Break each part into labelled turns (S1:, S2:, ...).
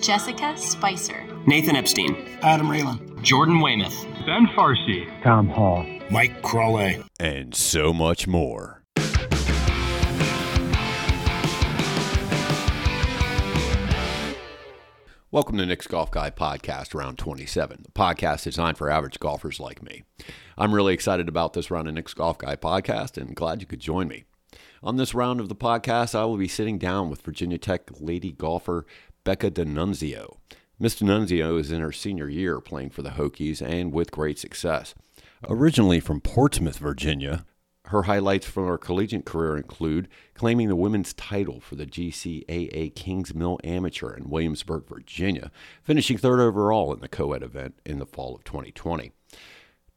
S1: Jessica Spicer,
S2: Nathan Epstein,
S3: Adam Raylan,
S4: Jordan Weymouth,
S5: Ben Farsi,
S6: Tom Hall,
S3: Mike Crawley,
S7: and so much more. Welcome to Nick's Golf Guy Podcast, round 27, the podcast designed for average golfers like me. I'm really excited about this round of Nick's Golf Guy Podcast and glad you could join me. On this round of the podcast, I will be sitting down with Virginia Tech lady golfer Becca Dinunzio. Miss Dinunzio is in her senior year playing for the Hokies and with great success. Originally from Portsmouth, Virginia, her highlights from her collegiate career include claiming the women's title for the GCAA Kingsmill Amateur in Williamsburg, Virginia, finishing third overall in the co ed event in the fall of 2020.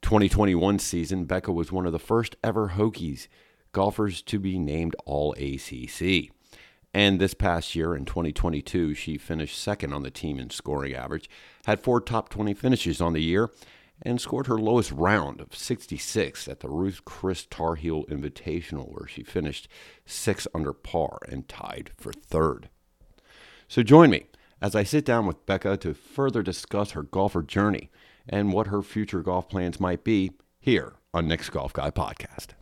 S7: 2021 season, Becca was one of the first ever Hokies golfers to be named All ACC. And this past year in 2022, she finished second on the team in scoring average, had four top 20 finishes on the year, and scored her lowest round of 66 at the Ruth Chris Tar Heel Invitational, where she finished six under par and tied for third. So join me as I sit down with Becca to further discuss her golfer journey and what her future golf plans might be here on Nick's Golf Guy Podcast.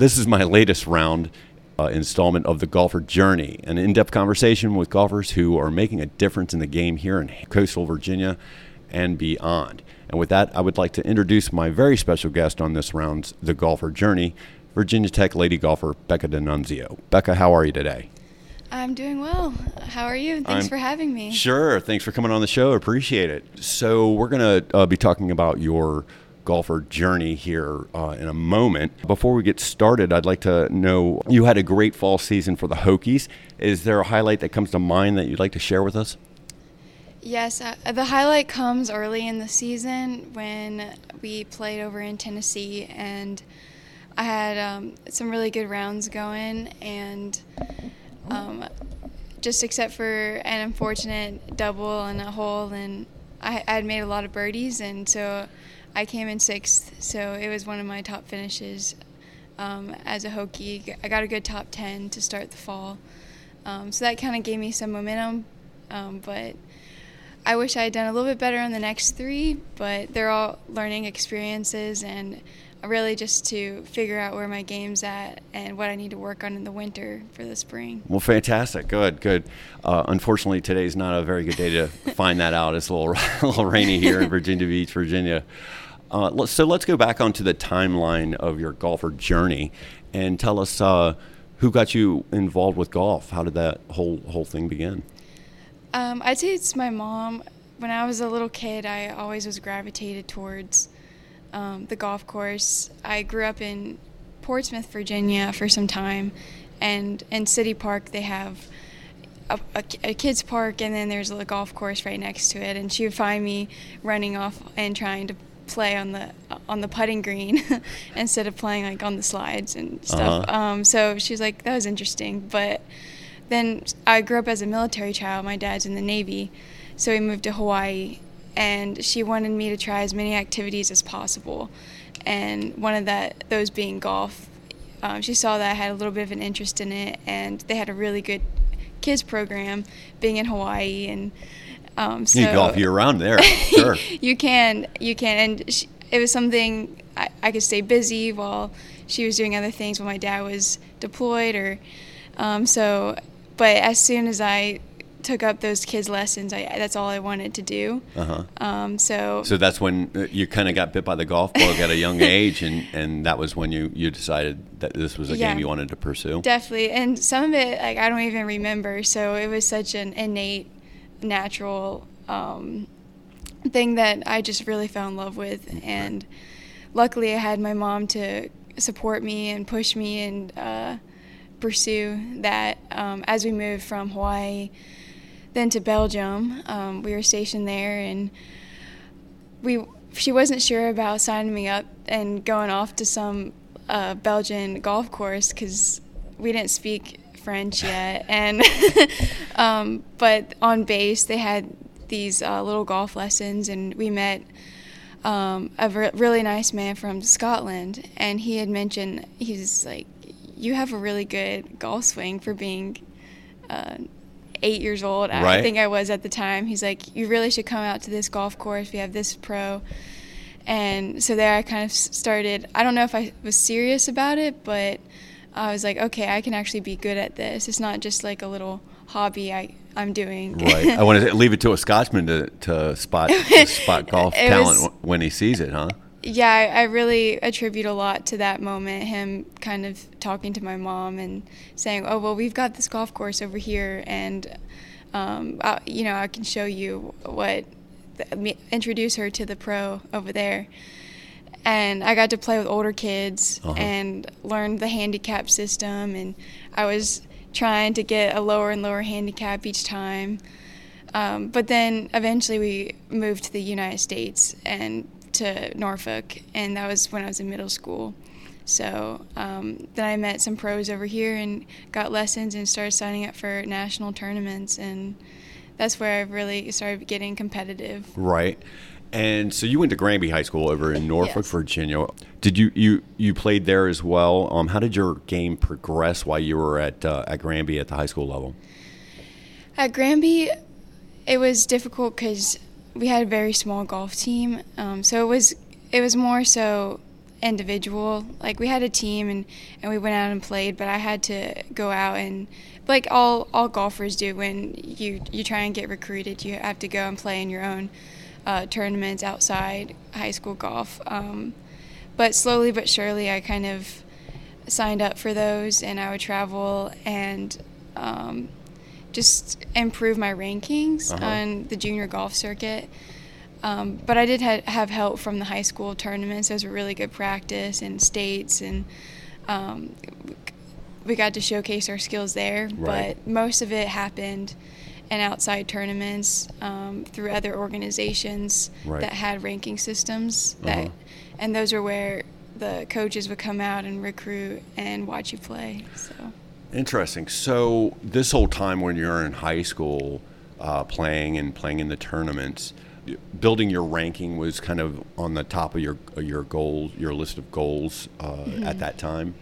S7: This is my latest round uh, installment of the Golfer Journey, an in depth conversation with golfers who are making a difference in the game here in coastal Virginia and beyond. And with that, I would like to introduce my very special guest on this round's The Golfer Journey, Virginia Tech lady golfer Becca Dinunzio. Becca, how are you today?
S8: I'm doing well. How are you? Thanks
S7: I'm-
S8: for having me.
S7: Sure. Thanks for coming on the show. Appreciate it. So, we're going to uh, be talking about your golfer journey here uh, in a moment. Before we get started, I'd like to know you had a great fall season for the Hokies. Is there a highlight that comes to mind that you'd like to share with us?
S8: Yes, uh, the highlight comes early in the season when we played over in Tennessee, and I had um, some really good rounds going, and um, just except for an unfortunate double and a hole, and I, I had made a lot of birdies, and so I came in sixth. So it was one of my top finishes um, as a Hokie. I got a good top ten to start the fall, um, so that kind of gave me some momentum, um, but. I wish I had done a little bit better on the next three, but they're all learning experiences and really just to figure out where my game's at and what I need to work on in the winter for the spring.
S7: Well, fantastic. Good, good. Uh, unfortunately, today's not a very good day to find that out. It's a little, a little rainy here in Virginia Beach, Virginia. Uh, so let's go back onto the timeline of your golfer journey and tell us uh, who got you involved with golf. How did that whole whole thing begin?
S8: Um, I'd say it's my mom. When I was a little kid, I always was gravitated towards um, the golf course. I grew up in Portsmouth, Virginia for some time, and in City Park they have a, a, a kids park, and then there's a golf course right next to it. And she would find me running off and trying to play on the on the putting green instead of playing like on the slides and stuff.
S7: Uh-huh.
S8: Um, so she's like, that was interesting, but then I grew up as a military child. My dad's in the Navy, so we moved to Hawaii, and she wanted me to try as many activities as possible, and one of that those being golf. Um, she saw that I had a little bit of an interest in it, and they had a really good kids program, being in Hawaii, and um, so
S7: you golf year round there. Sure.
S8: you can you can and she, it was something I, I could stay busy while she was doing other things when my dad was deployed or um, so but as soon as i took up those kids lessons I, that's all i wanted to do
S7: Uh-huh.
S8: um, so,
S7: So that's when uh, you kind of got bit by the golf bug at a young age, and, and that was when you, you decided that this was a
S8: Yeah.
S7: game you wanted to pursue.
S8: definitely and some of it like i don't even remember so it was such an innate natural um, thing that i just really fell in love with and luckily i had my mom to support me and push me and uh, pursue that um, as we moved from hawaii then to belgium. Um, we were stationed there and we she wasn't sure about signing me up and going off to some uh, Belgian golf course because we didn't speak French yet, and um, but on base they had these uh, little golf lessons, and we met um, a re- really nice man from Scotland, and he had mentioned he's like, "You have a really good golf swing for being uh, eight years old." I- I think I was at the time. He's like, "You really should come out to this golf course. We have this pro." And so there I kind of started. I don't know if I was serious about it, but I was like, okay, I can actually be good at this. It's not just like a little hobby I, I'm doing.
S7: Right. I want to leave it to a Scotsman to, to spot to spot golf talent
S8: was-
S7: when he sees it, huh?
S8: Yeah, I, I really attribute a lot to that moment. Him kind of talking to my mom and saying, "Oh, well, we've got this golf course over here, and um, I, you know, I can show you what." me- Introduce her to the pro over there, and I got to play with older kids
S7: Uh-huh.
S8: and learn the handicap system, and I was trying to get a lower and lower handicap each time. Um, but then eventually we moved to the United States and to Norfolk, and that was when I was in middle school. So um, then I met some pros over here and got lessons and started signing up for national tournaments, and that's where I really started getting competitive.
S7: Right. And so you went to Granby High School over in Norfolk,
S8: Yes.
S7: Virginia. Did you, you you played there as well? Um, how did your game progress while you were at uh, at Granby at the high school level?
S8: At Granby, it was difficult because we had a very small golf team, um, so it was it was more so individual. Like we had a team and, and we went out and played, but I had to go out and like all all golfers do when you you try and get recruited, you have to go and play in your own uh, tournaments outside high school golf. Um, but slowly but surely, I kind of signed up for those, and I would travel and um, just improve my rankings
S7: Uh-huh.
S8: on the junior golf circuit. Um, but I did ha- have help from the high school tournaments. Those were really good practice and states, and um, we got to showcase our skills there.
S7: Right.
S8: But most of it happened in outside tournaments um, through other organizations
S7: Right.
S8: that had ranking systems. That,
S7: Uh-huh.
S8: and those are where the coaches would come out and recruit and watch you play. So.
S7: Interesting. So this whole time when you're in high school, uh, playing and playing in the tournaments, building your ranking was kind of on the top of your your goals, your list of goals uh,
S8: Mm-hmm.
S7: at that time.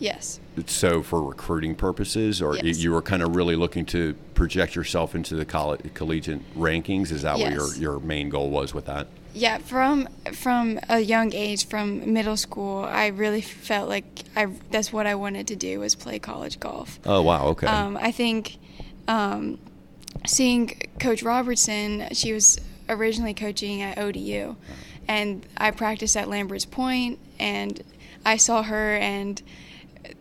S8: Yes.
S7: So for recruiting purposes, or
S8: Yes.
S7: you were kind of really looking to project yourself into the colle- collegiate rankings. Is that what your your main goal was with that?
S8: Yeah, from from a young age, from middle school, I really felt like I that's what I wanted to do was play college golf.
S7: Oh wow. Okay.
S8: Um, I think um, seeing Coach Robertson, she was originally coaching at ODU, and I practiced at Lambert's Point, and I saw her and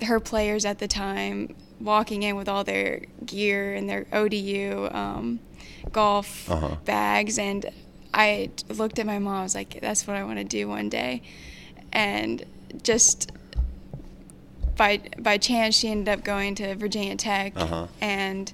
S8: her players at the time walking in with all their gear and their ODU um, golf
S7: Uh-huh.
S8: bags, and I looked at my mom. I was like, "That's what I want to do one day," and just by by chance, she ended up going to Virginia Tech,
S7: Uh-huh.
S8: and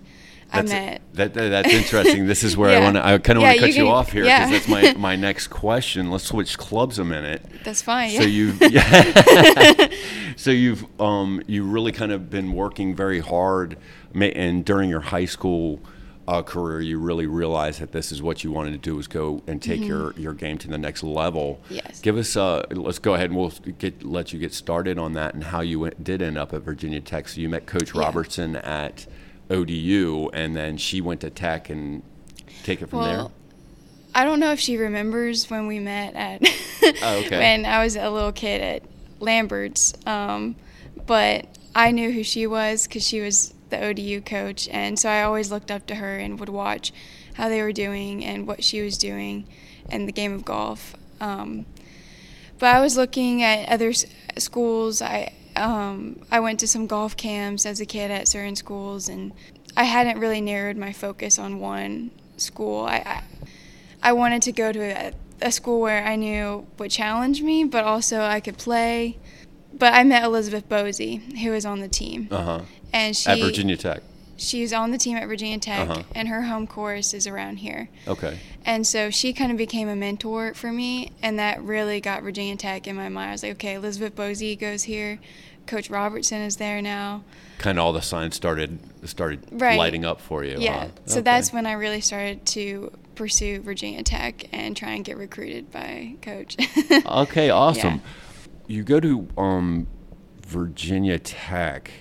S8: I
S7: That's,
S8: met.
S7: that, that- that's interesting. This is where I want to. I kind of
S8: Yeah,
S7: want to cut
S8: you
S7: you,
S8: can-
S7: off here
S8: yeah.
S7: because that's my my next question. Let's switch clubs a minute.
S8: That's fine.
S7: So
S8: yeah.
S7: you've so you've um you really kind of been working very hard, and during your high school uh, career, you really realized that this is what you wanted to do was go and take your, your game to the next level.
S8: Mm-hmm. Yes.
S7: Give us uh let's go ahead and we'll get let you get started on that and how you went, did end up at Virginia Tech. So you met Coach
S8: Yeah.
S7: Robertson at ODU, and then she went to Tech and take it from
S8: Well, I don't know if she remembers when we met at
S7: Oh, okay.
S8: when I was a little kid at Lambert's, um, but I knew who she was because she was the ODU coach, and so I always looked up to her and would watch how they were doing and what she was doing in the game of golf. Um, but I was looking at other s- schools. I um, I went to some golf camps as a kid at certain schools, and I hadn't really narrowed my focus on one school. I I, I wanted to go to a, a school where I knew would challenge me, but also I could play. But I met Elizabeth Posey, who was on the team,
S7: there.
S8: And she
S7: At Virginia Tech.
S8: she's on the team at Virginia Tech,
S7: Uh-huh.
S8: and her home course is around here.
S7: Okay.
S8: And so she kind of became a mentor for me, and that really got Virginia Tech in my mind. I was like, okay, Elizabeth Posey goes here, Coach Robertson is there now.
S7: Kind of all the signs started started
S8: Right.
S7: lighting up for you.
S8: Yeah.
S7: huh?
S8: So
S7: Okay.
S8: that's when I really started to pursue Virginia Tech and try and get recruited by Coach.
S7: Okay, awesome.
S8: Yeah.
S7: You go to um, Virginia Tech,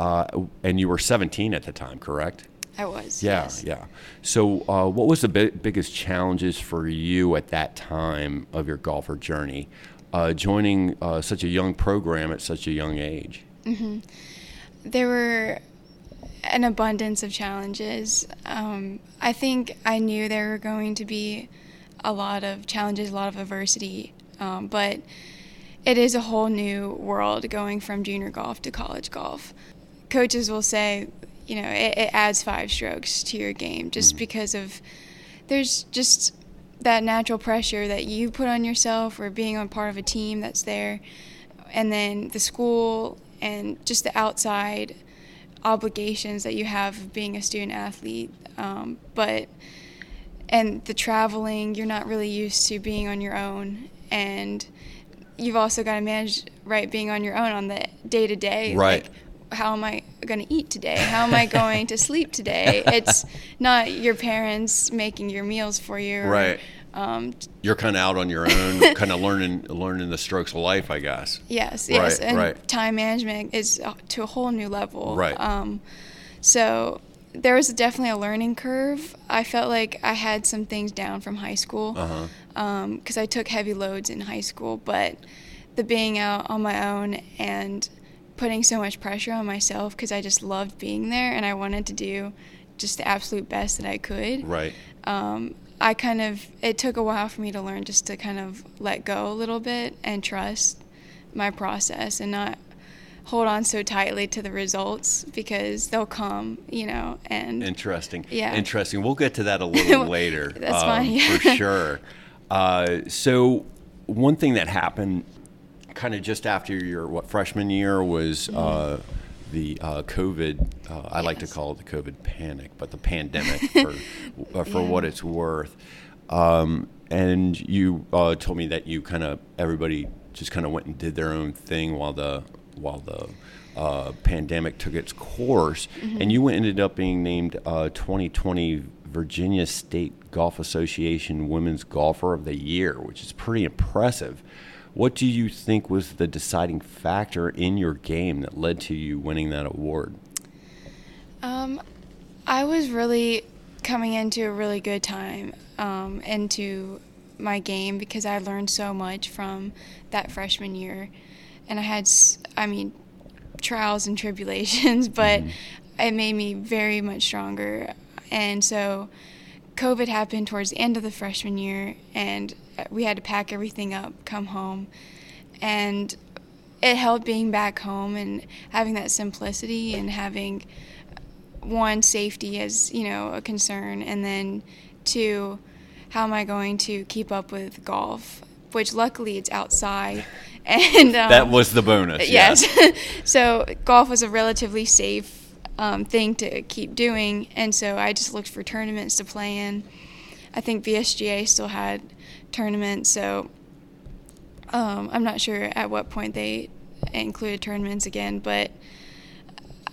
S7: uh, and you were 17 at the time, correct?
S8: I was.
S7: Yeah,
S8: yes.
S7: yeah. So, uh, what was the bi- biggest challenges for you at that time of your golfer journey, uh, joining uh, such a young program at such a young age?
S8: there were an abundance of challenges. Um, I think I knew there were going to be a lot of challenges, a lot of adversity, um, but it is a whole new world going from junior golf to college golf. Coaches will say, you know, it, it adds five strokes to your game just because of there's just that natural pressure that you put on yourself or being on part of a team that's there. And then the school and just the outside obligations that you have of being a student athlete um, but and the traveling you're not really used to being on your own. And you've also got to manage right being on your own on the day to day
S7: Right.
S8: like how am i going to eat today how am i going to sleep today it's not your parents making your meals for you or,
S7: Right.
S8: um,
S7: You're kind of out on your own, kind of learning learning the strokes of life, I guess.
S8: Yes, yes, and
S7: right.
S8: time management is uh, to a whole new level.
S7: Right.
S8: Um, so there was definitely a learning curve. I felt like I had some things down from high school
S7: Uh huh.
S8: because I took heavy loads in high school, but the being out on my own and putting so much pressure on myself because I just loved being there and I wanted to do just the absolute best that I could
S7: Right.
S8: um, I kind of it took a while for me to learn just to kind of let go a little bit and trust my process and not hold on so tightly to the results because they'll come, you know, and
S7: Interesting.
S8: Yeah.
S7: Interesting. We'll get to that a little later. um,
S8: That's fine, yeah.
S7: For sure. Uh, so, one thing that happened kind of just after your what freshman year was uh, the uh, COVID. Uh, I like to
S8: Yes.
S7: call it the COVID panic, but the pandemic for uh, for what it's worth. Um, and you uh, told me that you kind of everybody just kind of went and did their own thing while the while the uh, pandemic took its course, and you ended up being named uh, 2020 Virginia State Golf Association Women's Golfer of the Year, which is pretty impressive. What do you think was the deciding factor in your game that led to you winning that award?
S8: Um, I was really coming into a really good time um, into my game because I learned so much from that freshman year, and I had, I mean, trials and tribulations, but it made me very much stronger. And so, COVID happened towards the end of the freshman year, and we had to pack everything up, come home, and it helped being back home and having that simplicity and having one safety as you know a concern and then two how am i going to keep up with golf which luckily it's outside and um,
S7: that was the bonus.
S8: yes so golf was a relatively safe um, thing to keep doing and so i just looked for tournaments to play in i think vsga still had tournaments so um, i'm not sure at what point they included tournaments again but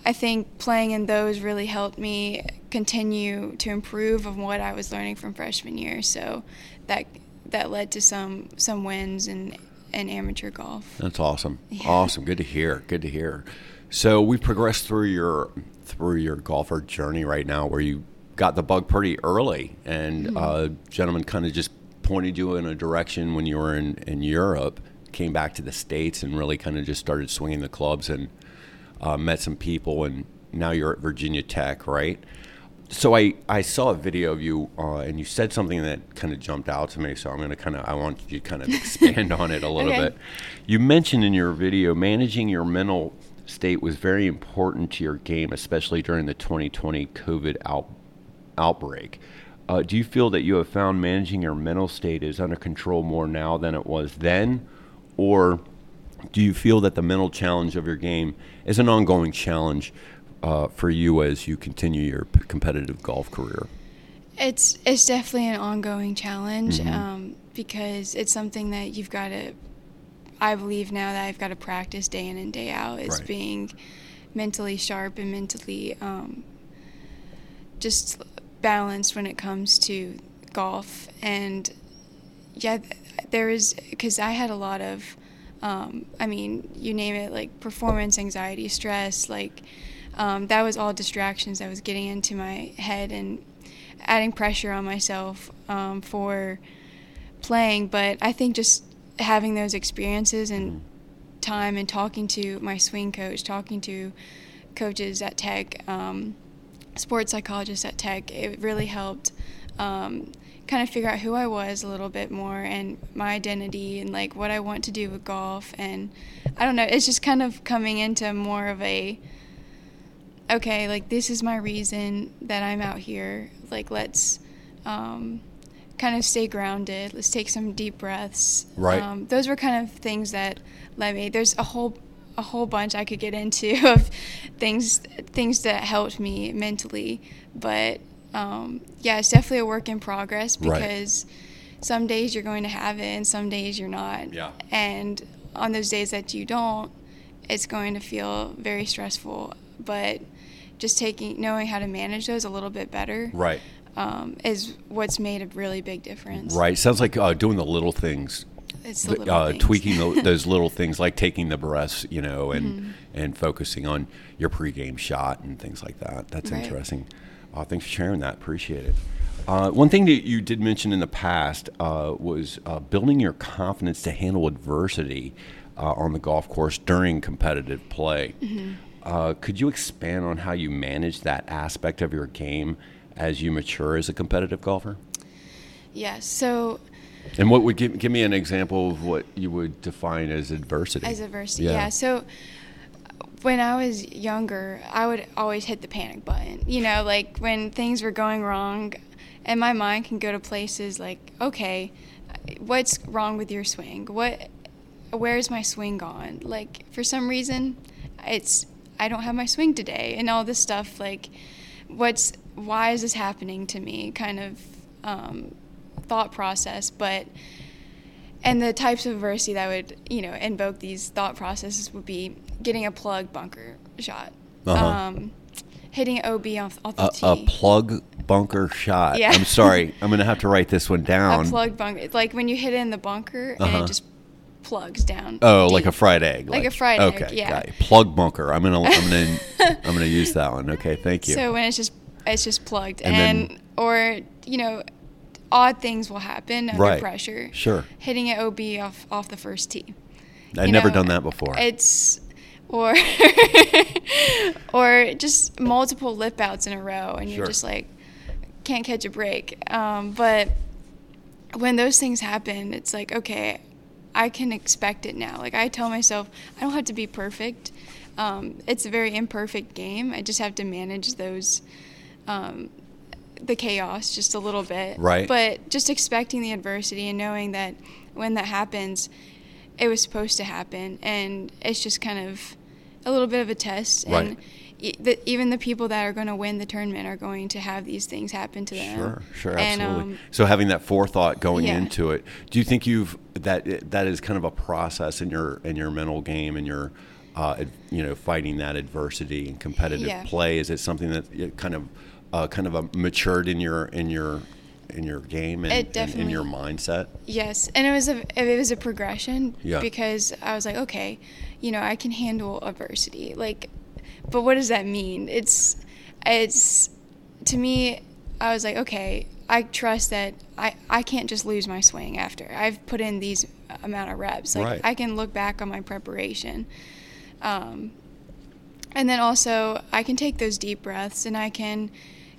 S8: I think playing in those really helped me continue to improve of what I was learning from freshman year. So that that led to some some wins in in amateur golf.
S7: That's awesome.
S8: Yeah.
S7: Awesome. Good to hear. Good to hear. So we've progressed through your through your golfer journey right now, where you got the bug pretty early, and
S8: Mm-hmm.
S7: uh, gentleman kind of just pointed you in a direction when you were in in Europe, came back to the states, and really kind of just started swinging the clubs and uh, met some people, and now you're at Virginia Tech, right? So I, I saw a video of you, uh, and you said something that kind of jumped out to me. So I'm going to kind of I want you to kind of expand on it a little
S8: Okay.
S7: bit. You mentioned in your video managing your mental state was very important to your game, especially during the 2020 COVID out, outbreak. Uh, do you feel that you have found managing your mental state is under control more now than it was then, or do you feel that the mental challenge of your game is an ongoing challenge uh, for you as you continue your p- competitive golf career?
S8: It's it's definitely an ongoing challenge um, because it's something that you've got to I believe now that I've got to practice day in and day out is
S7: Right.
S8: being mentally sharp and mentally um, just balanced when it comes to golf. And yeah, th- there is because I had a lot of, um, I mean, you name it, like performance anxiety, stress, like um, that was all distractions that was getting into my head and adding pressure on myself um, for playing. But I think just having those experiences and time and talking to my swing coach, talking to coaches at Tech, um, sports psychologist at Tech, it really helped um, kind of figure out who I was a little bit more and my identity and like what I want to do with golf. And I don't know, it's just kind of coming into more of a okay, like this is my reason that I'm out here. Like let's um, kind of stay grounded. Let's take some deep breaths.
S7: Right.
S8: Um, those were kind of things that led me. There's a whole a whole bunch I could get into of things things that helped me mentally, but um, yeah, it's definitely a work in progress
S7: Right.
S8: because some days you're going to have it and some days you're not.
S7: Yeah.
S8: And on those days that you don't, it's going to feel very stressful. But just taking knowing how to manage those a little bit better
S7: Right.
S8: um, is what's made a really big difference.
S7: Right. Sounds like uh, doing the little things,
S8: It's the
S7: uh, tweaking tho- those little things, like taking the breaths, you know, and
S8: Mm-hmm.
S7: and focusing on your pregame shot and things like that. That's
S8: Right.
S7: interesting. Uh, thanks for sharing that. Appreciate it. Uh, one thing that you did mention in the past uh, was uh, building your confidence to handle adversity uh, on the golf course during competitive play.
S8: Mm-hmm.
S7: Uh, could you expand on how you manage that aspect of your game as you mature as a competitive golfer?
S8: Yes. So
S7: And what would give give me an example of what you would define as adversity?
S8: as adversity,
S7: Yeah.
S8: yeah. So when I was younger, I would always hit the panic button. You know, like when things were going wrong, and my mind can go to places like, okay, what's wrong with your swing? What, where's my swing gone? Like for some reason, it's I don't have my swing today, and all this stuff. Like, what's why is this happening to me? Kind of um, thought process, but and the types of adversity that would you know invoke these thought processes would be getting a plug bunker shot
S7: Uh-huh.
S8: um, hitting ob off, off the
S7: a,
S8: tee
S7: a plug bunker shot.
S8: Yeah.
S7: I'm sorry. I'm going to have to write this one down.
S8: a plug bunker it's like when you hit it in the bunker and
S7: Uh-huh.
S8: it just plugs down
S7: Oh, like a fried egg.
S8: Like a fried egg,
S7: okay,
S8: yeah.
S7: Plug bunker. I'm gonna, I'm gonna, I'm gonna use that one. Okay, thank you.
S8: so when it's just it's just plugged
S7: And
S8: and,
S7: then-
S8: or you know odd things will happen under
S7: Right.
S8: pressure
S7: Sure.
S8: hitting an ob off off the first tee
S7: I've never
S8: know,
S7: done that before.
S8: It's or or just multiple lip outs in a row, and
S7: Sure.
S8: you're just like can't catch a break. Um, but when those things happen, it's like okay, I can expect it now. Like I tell myself, I don't have to be perfect. Um, it's a very imperfect game. I just have to manage those. Um, the chaos just a little bit.
S7: Right.
S8: But just expecting the adversity and knowing that when that happens, it was supposed to happen, and it's just kind of a little bit of a test.
S7: Right.
S8: And e- the, even the people that are going to win the tournament are going to have these things happen to them.
S7: Sure, sure,
S8: And,
S7: absolutely.
S8: um,
S7: so having that forethought going
S8: yeah.
S7: into it, do you think you've that that is kind of a process in your in your mental game and your uh, you know fighting that adversity and competitive
S8: Yeah.
S7: play? Is it something that it kind of uh, kind of a matured in your in your in your game and, in your mindset?
S8: Yes, and it was a it was a progression
S7: Yeah.
S8: because I was like, okay, you know, I can handle adversity. Like, but what does that mean? It's it's to me, I was like, okay, I trust that I I can't just lose my swing after I've put in these amount of reps. Like
S7: Right.
S8: I can look back on my preparation. Um, and then also, I can take those deep breaths and I can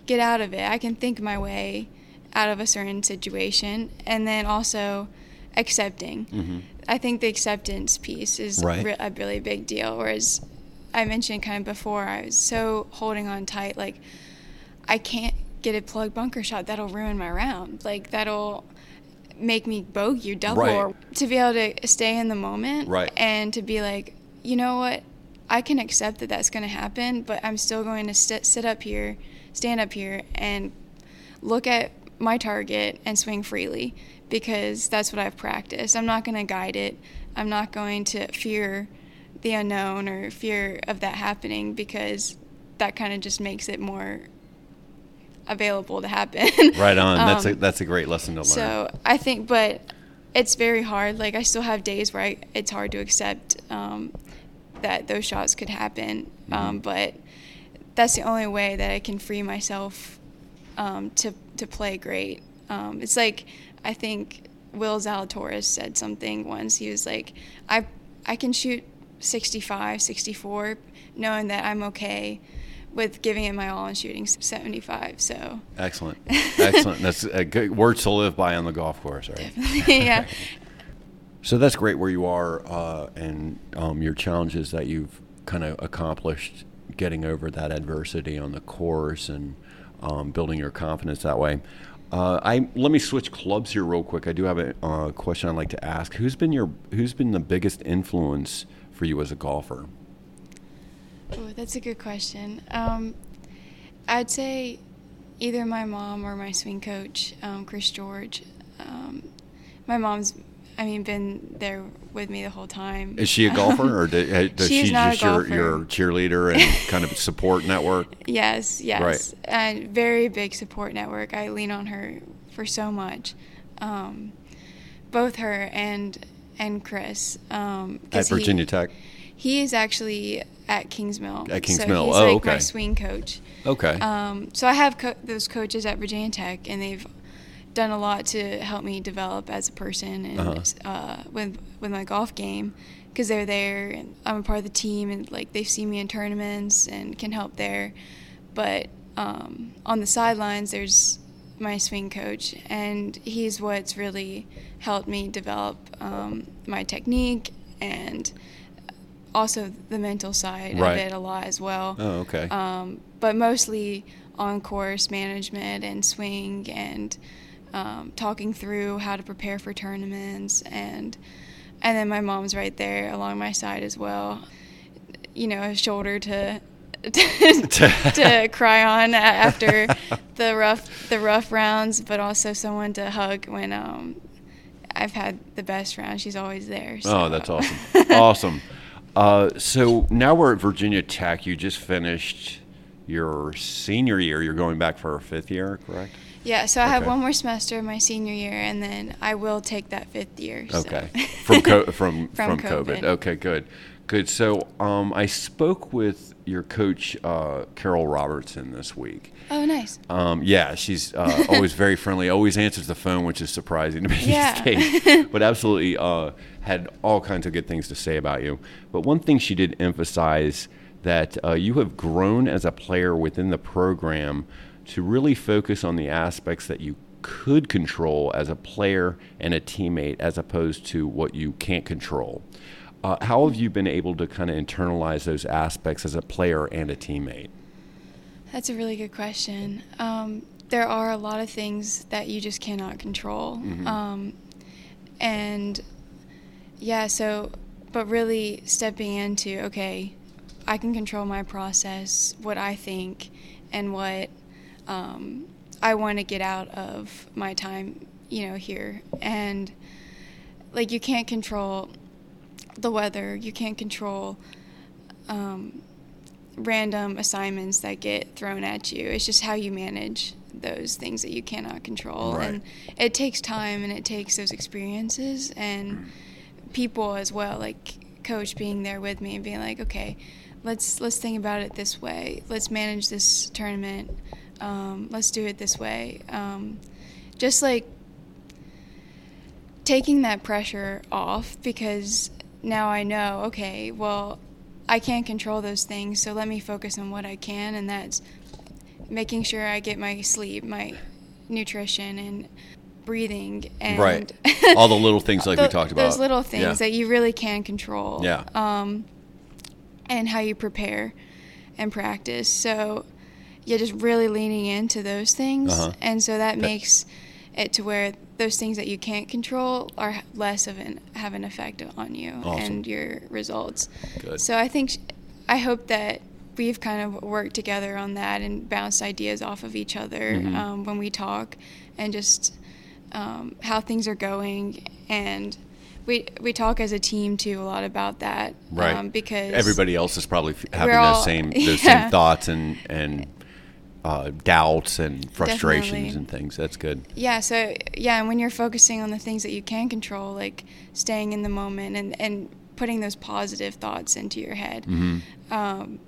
S8: get out of it. I can think my way out of a certain situation. And then also, accepting. Mm-hmm. I think the acceptance piece is
S7: Right.
S8: re- a really big deal. Whereas I mentioned kind of before, I was so holding on tight, like, I can't get a plug bunker shot. That'll ruin my round. Like, that'll make me bogey or double.
S7: Right.
S8: Or to be able to stay in the moment
S7: Right.
S8: and to be like, you know what? I can accept that that's going to happen, but I'm still going to sit, sit up here, stand up here, and look at my target and swing freely because that's what I've practiced. I'm not going to guide it. I'm not going to fear the unknown or fear of that happening because that kind of just makes it more available to happen.
S7: Right on. that's a
S8: Um,
S7: that's a great lesson to learn.
S8: so I think, but it's very hard. Like I still have days where I, it's hard to accept um, that those shots could happen.
S7: Mm-hmm.
S8: Um, but that's the only way that I can free myself um, to to play great. Um, it's like I think Will Zalatoris said something once. He was like, I I can shoot 65, 64, knowing that I'm okay with giving it my all and shooting 75. So
S7: Excellent. Excellent. That's a good words to live by on the golf course, right?
S8: yeah.
S7: So that's great where you are uh, and um, your challenges that you've kind of accomplished getting over that adversity on the course and um, building your confidence that way. Uh, I let me switch clubs here real quick. I do have a uh, question I'd like to ask. Who's been your Who's been the biggest influence for you as a golfer?
S8: Oh, that's a good question. Um, I'd say either my mom or my swing coach, um, Chris George. Um, my mom's, I mean, been there with me the whole time.
S7: Is she a golfer or uh, does she just your, your cheerleader and kind of support network?
S8: Yes, yes.
S7: Right.
S8: And very big support network. I lean on her for so much. Um, both her and and Chris. Um,
S7: At
S8: he-
S7: Virginia Tech.
S8: He is actually at Kingsmill.
S7: At
S8: So
S7: Kingsmill.
S8: he's
S7: Oh,
S8: like
S7: okay.
S8: my swing coach.
S7: Okay.
S8: Um, so I have co- those coaches at Virginia Tech, and they've done a lot to help me develop as a person and
S7: Uh-huh.
S8: uh, with with my golf game because they're there and I'm a part of the team and like they've seen me in tournaments and can help there. But um, on the sidelines, there's my swing coach, and he's what's really helped me develop um, my technique and also the mental side
S7: Right.
S8: of it a lot as well
S7: oh, okay.
S8: um, but mostly on course management and swing and um, talking through how to prepare for tournaments and and then my mom's right there along my side as well you know a shoulder to to, to cry on after the rough the rough rounds but also someone to hug when um, I've had the best round she's always there so.
S7: Oh, that's awesome. awesome. Uh, so now we're at Virginia Tech. You just finished your senior year. You're going back for a fifth year, correct?
S8: Yeah, so I have one more semester of my senior year, and then I will take that fifth year. so.
S7: Okay. From co- from from,
S8: From
S7: COVID.
S8: COVID.
S7: Okay, good, good. So um, I spoke with your coach uh, Carol Robertson this week.
S8: oh, nice.
S7: Um, yeah, she's uh, always very friendly. Always answers the phone, which is surprising to me
S8: Yeah.
S7: these days. But absolutely uh, had all kinds of good things to say about you. But one thing she did emphasize that uh, you have grown as a player within the program to really focus on the aspects that you could control as a player and a teammate, as opposed to what you can't control. Uh, how have you been able to kind of internalize those aspects as a player and a teammate?
S8: That's a really good question. Um, there are a lot of things that you just cannot control.
S7: Mm-hmm.
S8: Um, and yeah, so, but really stepping into, okay, I can control my process, what I think, and what um, I want to get out of my time, you know, here. And like, you can't control the weather, you can't control. Um, random assignments that get thrown at you. It's just how you manage those things that you cannot control.
S7: Right.
S8: And it takes time and it takes those experiences and people as well, like coach being there with me and being like, okay, let's let's think about it this way. Let's manage this tournament. Um, let's do it this way. Um, just like taking that pressure off because now I know, okay, well, I can't control those things, so let me focus on what I can, and that's making sure I get my sleep, my nutrition, and breathing, and
S7: Right. All the little things like we talked about.
S8: Those little things
S7: Yeah.
S8: that you really can control.
S7: Yeah.
S8: Um, and how you prepare and practice. So, yeah, just really leaning into those things,
S7: Uh-huh.
S8: and so that makes it to where those things that you can't control are less of an have an effect on you
S7: Awesome.
S8: and your results.
S7: Good.
S8: So I think I hope that we've kind of worked together on that and bounced ideas off of each other
S7: Mm-hmm.
S8: um, when we talk and just um, how things are going and we we talk as a team too a lot about that,
S7: Right.
S8: Um, because
S7: Everybody else is probably having
S8: We're
S7: those same those
S8: yeah.
S7: same thoughts and and uh, doubts and frustrations
S8: Definitely.
S7: and things. That's good.
S8: Yeah, so yeah, and when you're focusing on the things that you can control, like staying in the moment and, and putting those positive thoughts into your head,
S7: Mm-hmm.
S8: um,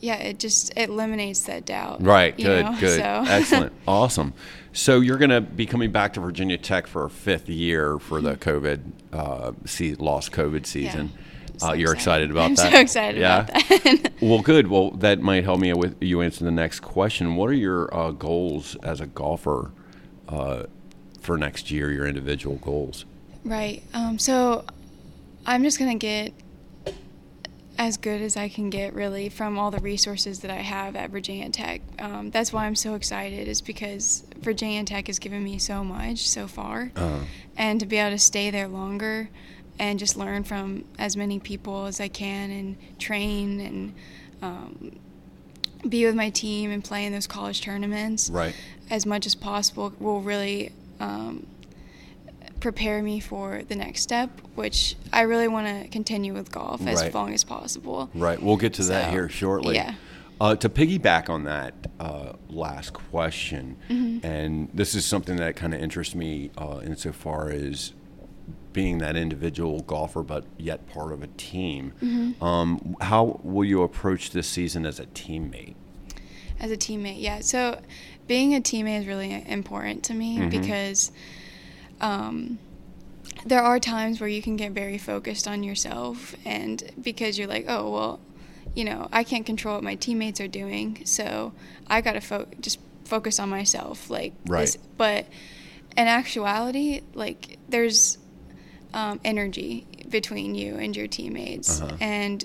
S8: yeah, it just it eliminates that doubt.
S7: Right. Good.
S8: know,
S7: Good.
S8: so-
S7: Excellent. Awesome. So you're going to be coming back to Virginia Tech for a fifth year for the COVID uh, se- lost COVID season.
S8: So
S7: uh, you're excited
S8: excited.
S7: about
S8: I'm
S7: that?
S8: so excited about that.
S7: well, good. Well, that might help me with you answer the next question. What are your uh, goals as a golfer uh, for next year? Your individual goals.
S8: Right. Um, so I'm just going to get as good as I can get, really, from all the resources that I have at Virginia Tech. Um, that's why I'm so excited, is because Virginia Tech has given me so much so far. And to be able to stay there longer and just learn from as many people as I can and train and um, be with my team and play in those college tournaments
S7: Right.
S8: as much as possible will really um, prepare me for the next step, which I really want to continue with golf as
S7: Right.
S8: long as possible.
S7: Right. We'll get to that here shortly.
S8: yeah.
S7: Uh, to piggyback on that uh, last question,
S8: Mm-hmm.
S7: and this is something that kind of interests me uh, insofar as being that individual golfer, but yet part of a team.
S8: Mm-hmm.
S7: Um, how will you approach this season as a teammate?
S8: As a teammate, yeah. So being a teammate is really important to me
S7: Mm-hmm.
S8: because um, there are times where you can get very focused on yourself, and because you're like, oh, well, you know, I can't control what my teammates are doing, so I got to fo- just focus on myself. Like,
S7: Right.
S8: but in actuality, like, there's um, energy between you and your teammates.
S7: Uh-huh.
S8: And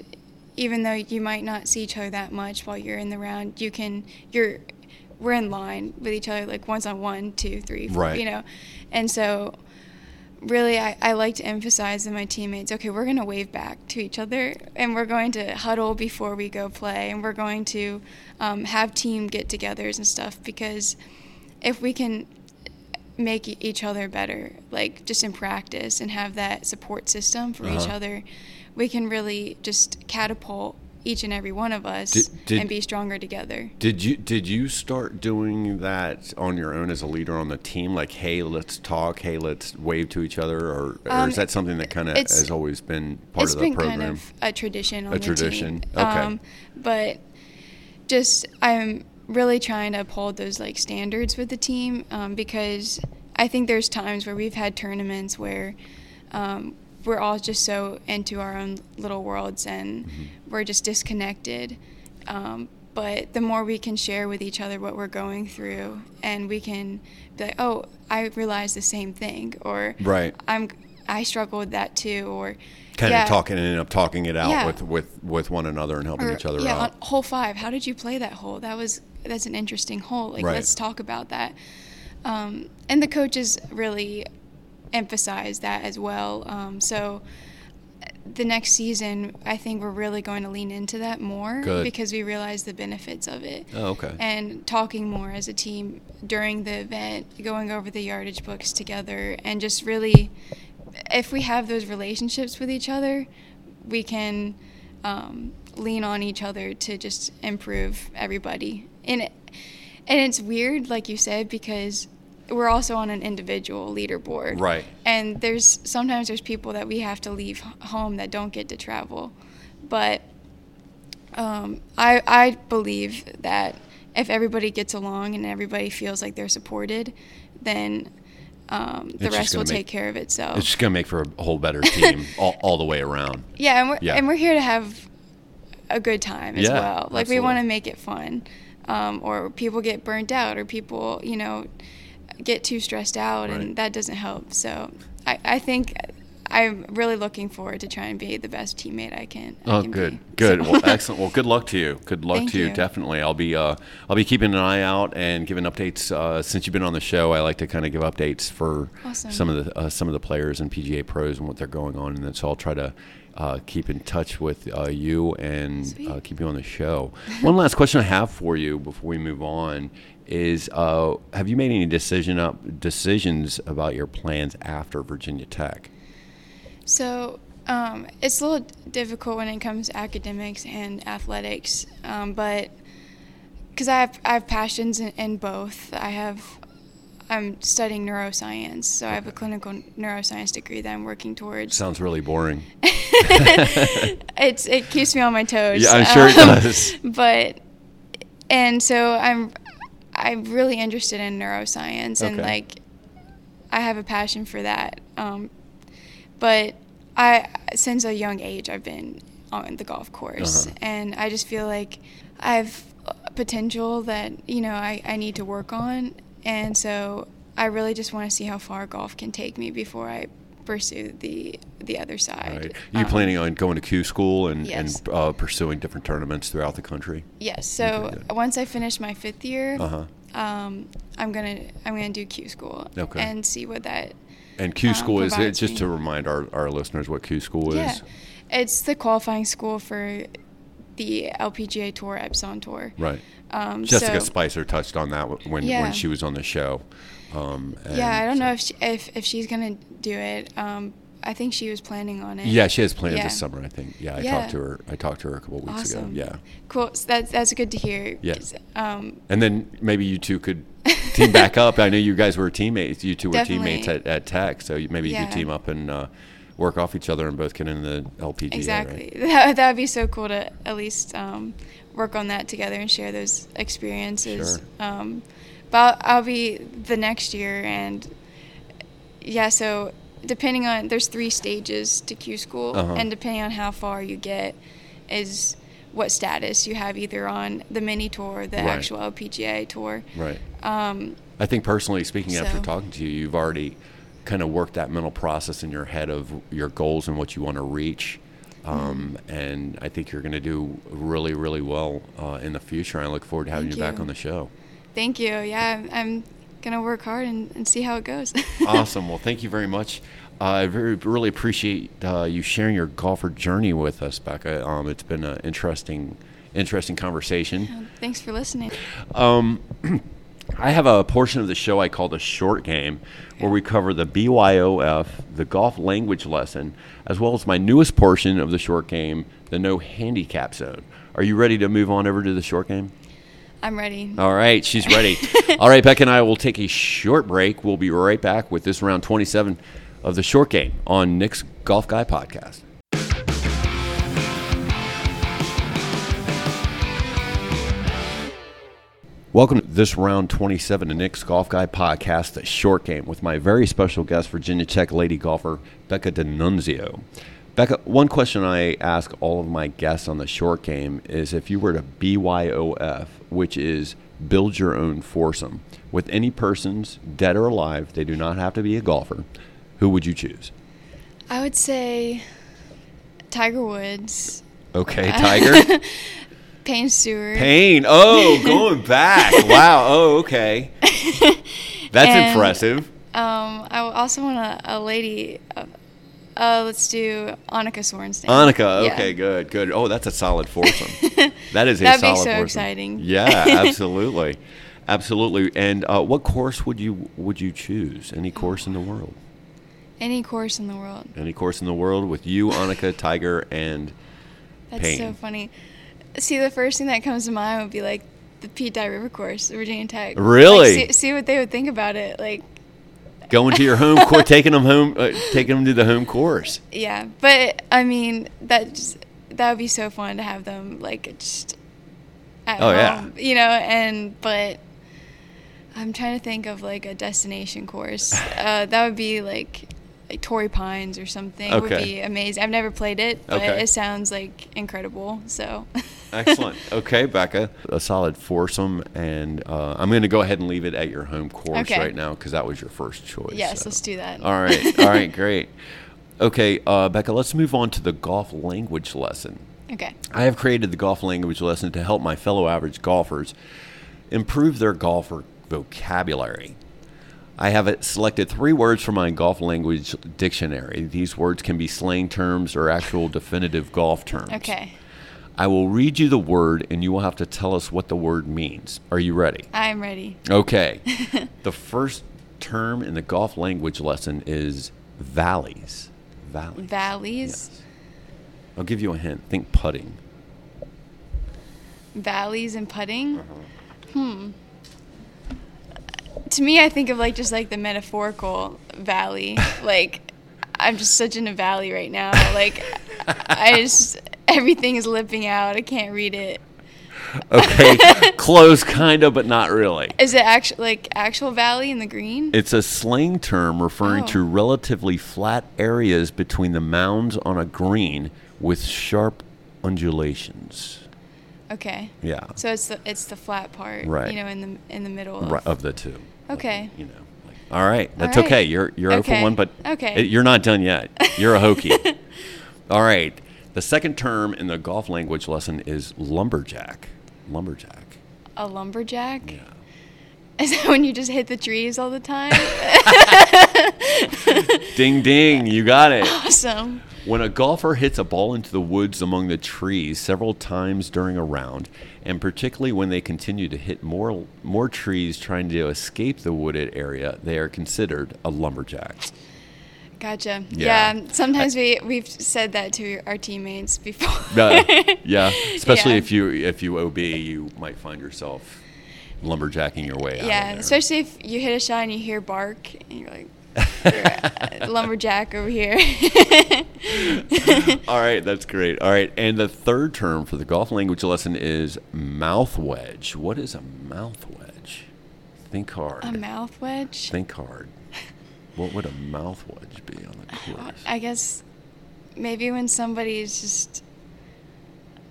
S8: even though you might not see each other that much while you're in the round, you can, you're, we're in line with each other, like once on one, two, three, four,
S7: Right.
S8: you know? And so, really, I, I like to emphasize to my teammates okay, we're going to wave back to each other and we're going to huddle before we go play and we're going to um, have team get togethers and stuff because if we can make each other better, like just in practice and have that support system for each
S7: Uh-huh.
S8: other, we can really just catapult each and every one of us
S7: Did- did-
S8: and be stronger together.
S7: Did you did you start doing that on your own as a leader on the team? Like, hey, let's talk. Hey, let's wave to each other, or, or
S8: Um,
S7: is that something that kind of has always been part of the
S8: been
S7: program?
S8: kind of a tradition on
S7: A tradition,
S8: team.
S7: okay.
S8: but just I'm really trying to uphold those like standards with the team um, because I think there's times where we've had tournaments where um, we're all just so into our own little worlds and
S7: Mm-hmm.
S8: we're just disconnected. Um, but the more we can share with each other what we're going through, and we can be like, "Oh, I realize the same thing," or
S7: Right.
S8: I'm I struggle with that too, or
S7: kind
S8: yeah,
S7: of talking and end up talking it out
S8: Yeah.
S7: with, with, with one another and helping
S8: or-
S7: each other
S8: yeah,
S7: out.
S8: on hole five. How did you play that hole? That was that's an interesting hole. Like
S7: Right.
S8: let's talk about that. Um, and the coaches really emphasize that as well. Um, so the next season, I think we're really going to lean into that more
S7: Good.
S8: because we realize the benefits of it.
S7: Oh, okay.
S8: And talking more as a team during the event, going over the yardage books together, and just really, if we have those relationships with each other, we can um, lean on each other to just improve everybody. And it, and it's weird, like you said, because we're also on an individual leaderboard.
S7: Right.
S8: And there's sometimes there's people that we have to leave home that don't get to travel, but um, I I believe that if everybody gets along and everybody feels like they're supported, then um, the rest will
S7: make-
S8: take care of itself.
S7: It's just going to make for a whole better team all, all the way around.
S8: Yeah, and we're
S7: Yeah.
S8: and we're here to have a good time as
S7: Yeah,
S8: well. Like we want to make it fun, um, or people get burnt out, or people you know get too stressed out,
S7: Right.
S8: and that doesn't help. So I, I think I'm really looking forward to trying to be the best teammate I can. I
S7: Oh,
S8: can
S7: good,
S8: be.
S7: good.
S8: So-
S7: Well, excellent. Well, good luck to you. Good luck
S8: Thank
S7: to you.
S8: you.
S7: Definitely. I'll be uh, I'll be keeping an eye out and giving updates. Uh, since you've been on the show, I like to kind of give updates for
S8: Awesome.
S7: some of the uh, some of the players and PGA pros and what they're going on, and then so I'll try to. Uh, keep in touch with uh, you and uh, keep you on the show. One last question I have for you before we move on is: uh, Have you made any decision up decisions about your plans after Virginia Tech?
S8: So um, it's a little difficult when it comes to academics and athletics, um, but because I have I have passions in, in both. I have I'm studying neuroscience, so I have a clinical neuroscience degree that I'm working towards.
S7: Sounds really boring.
S8: it's it keeps me on my toes.
S7: Yeah, I'm sure it
S8: Um,
S7: does.
S8: But and so I'm I'm really interested in neuroscience and like I have a passion for that. Um, but I since a young age I've been on the golf course
S7: Uh-huh.
S8: and I just feel like I have potential that you know I, I need to work on and so I really just want to see how far golf can take me before I pursue the the other side.
S7: Right. You
S8: Um,
S7: planning on going to Q school and,
S8: yes.
S7: and uh, pursuing different tournaments throughout the country?
S8: Yes. So
S7: Okay,
S8: once I finish my fifth year,
S7: Uh-huh.
S8: um, I'm gonna I'm gonna do Q school
S7: Okay.
S8: and see what that.
S7: And Q
S8: Um,
S7: school is
S8: provides
S7: just to remind our, our listeners what Q school
S8: Yeah,
S7: is.
S8: it's the qualifying school for the LPGA Tour Epson Tour.
S7: Right.
S8: Um,
S7: Jessica
S8: so,
S7: Spicer touched on that when
S8: Yeah.
S7: when she was on the show. Um,
S8: Yeah, I don't
S7: so-
S8: know if she, if if she's gonna do it. Um, I think she was planning on it.
S7: Yeah, she has plans
S8: Yeah.
S7: this summer. I think. Yeah, I
S8: Yeah.
S7: talked to her. I talked to her a couple weeks
S8: Awesome.
S7: ago. Yeah,
S8: Cool. So that's that's good to hear.
S7: Yeah.
S8: 'cause, Um,
S7: and then maybe you two could team back up. I know you guys were teammates. You two were
S8: Definitely.
S7: teammates at, at Tech, so maybe you
S8: Yeah.
S7: could team up and uh, work off each other and both get in the LPGA.
S8: Exactly.
S7: Right?
S8: That that would be so cool to at least um, work on that together and share those experiences.
S7: Sure.
S8: Um, but I'll, I'll be the next year, and yeah. So depending on there's three stages to Q school,
S7: Uh-huh.
S8: and depending on how far you get, is what status you have either on the mini tour, the
S7: Right.
S8: actual LPGA tour.
S7: Right.
S8: Um,
S7: I think personally speaking, after talking to you, you've already kind of worked that mental process in your head of your goals and what you want to reach. Um,
S8: Mm-hmm.
S7: And I think you're going to do really, really well uh, in the future. I look forward to having
S8: Thank
S7: you back on the show.
S8: thank you. Yeah, I'm, I'm gonna work hard and, and see how it goes.
S7: awesome. Well, thank you very much. I very really appreciate uh, you sharing your golfer journey with us, Becca. Um, it's been an interesting, interesting conversation.
S8: Thanks for listening.
S7: Um, I have a portion of the show I call the short game, where we cover the BYOF, the golf language lesson, as well as my newest portion of the short game, the no handicap zone. Are you ready to move on over to the short game?
S8: I'm ready.
S7: All right, she's ready. All right, Becca and I will take a short break. We'll be right back with this round 27 of the short game on Nick's Golf Guy podcast. Welcome to this round 27 of Nick's Golf Guy podcast, the short game, with my very special guest, Virginia Tech lady golfer Becca Dinunzio. Becca, one question I ask all of my guests on the short game is if you were to BYOF, which is build your own foursome, with any persons, dead or alive, they do not have to be a golfer, who would you choose?
S8: I would say Tiger Woods,
S7: Okay, Tiger.
S8: Payne Stewart.
S7: Payne. Oh, going back. Wow. Oh, okay. That's
S8: And-
S7: impressive.
S8: Um, I also want a, a lady. Uh, uh, let's do Annika Sorenstam.
S7: Annika.
S8: Yeah.
S7: Okay, good, good. Oh, that's a solid foursome. that is a
S8: That'd be
S7: solid
S8: so
S7: foursome.
S8: exciting.
S7: Yeah, absolutely, absolutely. And uh, what course would you would you choose? Any course in the world?
S8: Any course in the world.
S7: Any course in the world with you, Annika, Tiger, and
S8: That's
S7: Payne.
S8: so funny. See, the first thing that comes to mind would be like the Pete Dye River course, Virginia Tech. Like,
S7: Really?
S8: see, see what they would think about it. Like,
S7: going to your home course, taking them home, uh, taking them to the home course.
S8: yeah. But I mean, that just that would be so fun to have them like just at
S7: Oh, yeah.
S8: home, you know. And but I'm trying to think of like a destination course. Uh, that would be like. Like Torrey Pines or something would be amazing. I've never played it, but
S7: Okay.
S8: it sounds like incredible. So
S7: Excellent. Okay, Becca, a solid foursome, and uh, I'm going to go ahead and leave it at your home course
S8: Okay.
S7: right now because that was your first choice.
S8: yes,
S7: so.
S8: let's do that.
S7: All right. All right. Great. Okay, uh, Becca, let's move on to the golf language lesson.
S8: Okay.
S7: I have created the golf language lesson to help my fellow average golfers improve their golfer vocabulary. I have selected three words from my golf language dictionary. These words can be slang terms or actual definitive golf terms.
S8: Okay.
S7: I will read you the word and you will have to tell us what the word means. Are you ready?
S8: I'm ready.
S7: Okay. the first term in the golf language lesson is valleys. Valleys.
S8: Valleys.
S7: Yes. I'll give you a hint. Think putting.
S8: Valleys and putting.
S7: Uh-huh.
S8: Hmm. To me, I think of like just like the metaphorical valley. like I'm just such in a valley right now. Like I just everything is lipping out. I can't read it.
S7: Okay, close, kind of, but not really.
S8: Is it actual like actual valley in the green?
S7: It's a slang term referring
S8: Oh.
S7: to relatively flat areas between the mounds on a green with sharp undulations.
S8: Okay.
S7: Yeah.
S8: So it's the it's the flat part,
S7: Right.
S8: You know, in the in the middle. Of,
S7: Right, of the two.
S8: Okay.
S7: You know. like- all right, that's
S8: right.
S7: okay. You're you're over
S8: Okay.
S7: one, but
S8: Okay.
S7: it- you're not done yet. You're a hokey. all right. The second term in the golf language lesson is lumberjack. Lumberjack.
S8: A lumberjack.
S7: Yeah.
S8: Is that when you just hit the trees all the time?
S7: Ding ding, you got it.
S8: awesome.
S7: When a golfer hits a ball into the woods among the trees several times during a round, and particularly when they continue to hit more more trees trying to escape the wooded area, they are considered a lumberjack.
S8: Gotcha.
S7: Yeah.
S8: Yeah. sometimes we we've said that to our teammates before.
S7: Uh, yeah, especially
S8: Yeah.
S7: if you if you OB, you might find yourself lumberjacking your way out.
S8: yeah,
S7: of there.
S8: especially if you hit a shot and you hear bark and you're like lumberjack over here.
S7: All right, that's great. All right, and the third term for the golf language lesson is mouth wedge. What is a mouth wedge? Think hard.
S8: a mouth wedge.
S7: Think hard. What would a mouth wedge be on the course?
S8: I guess maybe when somebody's just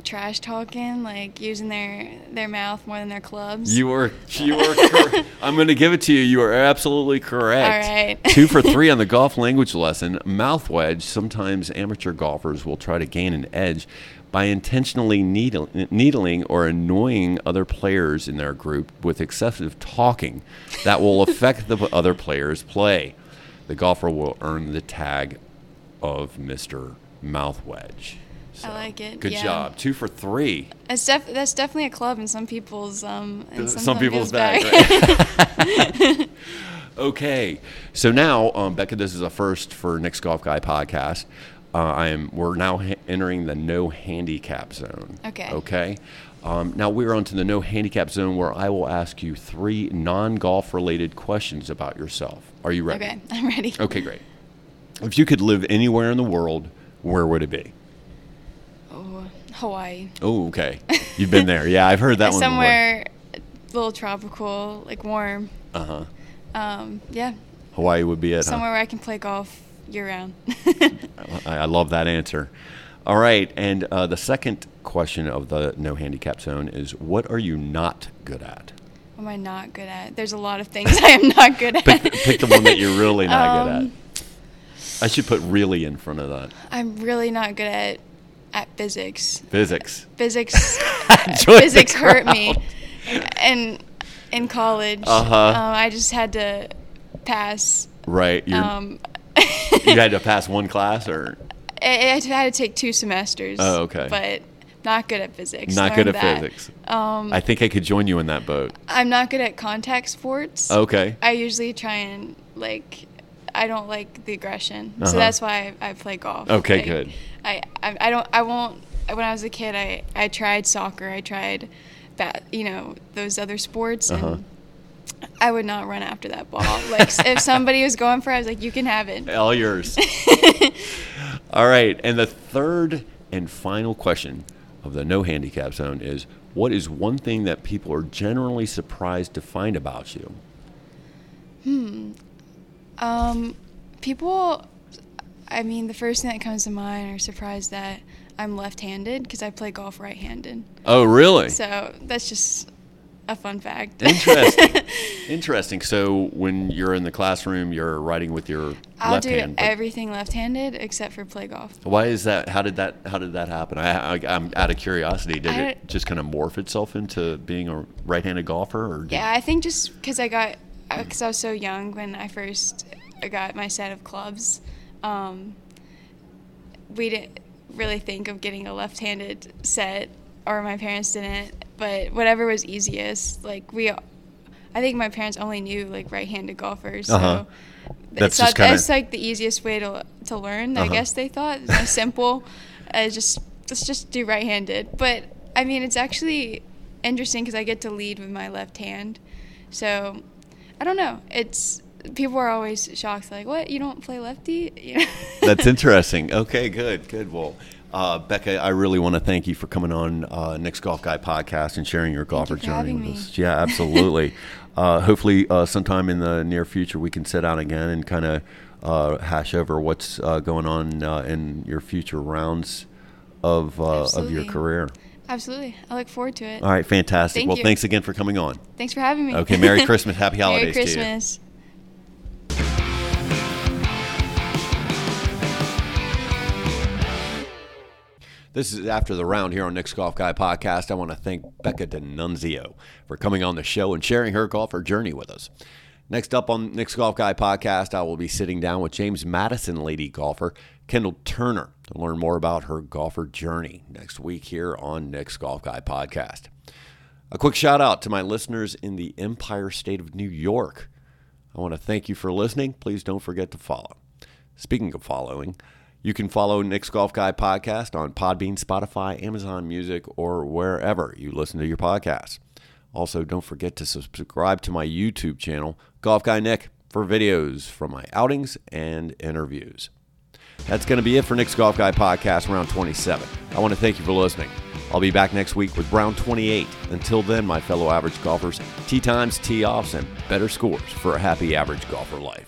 S8: trash talking, like using their their mouth more than their clubs.
S7: You were you were cor- I'm going to give it to you. You are absolutely correct.
S8: All right.
S7: Two for 3 on the golf language lesson. Mouth wedge. Sometimes amateur golfers will try to gain an edge by intentionally needle, needling or annoying other players in their group with excessive talking that will affect the other player's play. The golfer will earn the tag of Mr. Mouth Wedge.
S8: I like it,
S7: Good
S8: yeah.
S7: job. Two for three.
S8: It's def- that's definitely a club in some people's um in
S7: some,
S8: some,
S7: people's
S8: bag.
S7: bag. right? okay, so now um, Becca, this is a first for Nick's Golf Guy podcast. Uh, I am. We're now ha- entering the no handicap zone.
S8: Okay.
S7: Okay. Um, now we're on to the no handicap zone, where I will ask you three non-golf related questions about yourself. Are you ready?
S8: okay, I'm ready.
S7: Okay, great. If you could live anywhere in the world, where would it be?
S8: Hawaii.
S7: Oh, okay. You've been there. Yeah, I've heard that one.
S8: Somewhere a little tropical, like warm.
S7: Uh huh.
S8: Um, yeah,
S7: Hawaii would be it. huh?
S8: somewhere where I can play golf year round.
S7: I, I love that answer. All right, and uh, the second question of the no handicap zone is: What are you not good at?
S8: what am I not good at? There's a lot of things I am not good at.
S7: Pick, pick the one that you're really not good
S8: Um,
S7: at. I should put "really" in front of that.
S8: I'm really not good at at physics.
S7: Physics.
S8: Physics physics hurt me, and in college,
S7: Uh-huh.
S8: um, I just had to pass.
S7: Right.
S8: Um,
S7: you had to pass one class, or
S8: I, I had to take two semesters.
S7: Oh, okay.
S8: But not good at physics.
S7: not good at
S8: that.
S7: physics.
S8: Um,
S7: I think I could join you in that boat.
S8: I'm not good at contact sports.
S7: Okay.
S8: I usually try and like. I don't like the aggression,
S7: Uh-huh.
S8: so that's why I, I play golf.
S7: Okay,
S8: Like,
S7: good.
S8: I, I I don't I won't. When I was a kid, I I tried soccer. I tried, bat. You know those other sports,
S7: Uh-huh.
S8: and I would not run after that ball. Like if somebody was going for, it, I was like, you can have it.
S7: All yours. All right. And the third and final question of the no handicap zone is what is one thing that people are generally surprised to find about you?
S8: Um, people, I mean, the first thing that comes to mind are surprised that I'm left-handed because I play golf right-handed.
S7: Oh, really?
S8: So that's just a fun fact.
S7: Interesting. Interesting. So when you're in the classroom, you're writing with your
S8: I'll
S7: left
S8: do
S7: hand.
S8: everything left-handed except for play golf.
S7: Why is that? How did that? How did that happen? I, I, I'm out of curiosity. Did
S8: I
S7: it just kind of morph itself into being a right-handed golfer, or
S8: Yeah, I think just because I got, because I was so young when I first got my set of clubs, um, we didn't really think of getting a left-handed set, or my parents didn't. But whatever was easiest, like we, I think my parents only knew like right-handed golfers, so
S7: Uh-huh. That's
S8: so
S7: just kinda-
S8: that's like the easiest way to to learn. I
S7: Uh-huh.
S8: guess they thought It's simple. Uh, just let's just do right-handed. But I mean, it's actually interesting because I get to lead with my left hand. So I don't know. It's people are always shocked, like, "What? You don't play lefty?" You know?
S7: That's interesting. Okay, good, good. Well, uh, Becca, I really want to thank you for coming on uh, Nick's Golf Guy podcast and sharing your golfer
S8: you
S7: journey with
S8: me.
S7: us. Yeah, absolutely. uh, hopefully, uh, sometime in the near future, we can sit down again and kind of uh, hash over what's uh, going on uh, in your future rounds of uh, of your career.
S8: Absolutely. I look forward to it.
S7: All right, fantastic.
S8: Thank
S7: well,
S8: you.
S7: thanks again for coming on.
S8: Thanks for having me.
S7: Okay, Merry Christmas, Happy Holidays to you.
S8: Merry Christmas.
S7: This is after the round here on Nick's Golf Guy podcast. I want to thank Becca Dinunzio for coming on the show and sharing her golfer journey with us. Next up on Nick's Golf Guy podcast, I will be sitting down with James Madison lady golfer Kendall Turner to learn more about her golfer journey next week here on Nick's Golf Guy podcast. A quick shout out to my listeners in the Empire State of New York. I want to thank you for listening. Please don't forget to follow. Speaking of following, you can follow Nick's Golf Guy podcast on Podbean, Spotify, Amazon Music, or wherever you listen to your podcasts. Also, don't forget to subscribe to my YouTube channel, Golf Guy Nick, for videos from my outings and interviews. That's going to be it for Nick's Golf Guy podcast, round 27. I want to thank you for listening. I'll be back next week with round 28. Until then, my fellow average golfers, tee times, tee offs, and better scores for a happy average golfer life.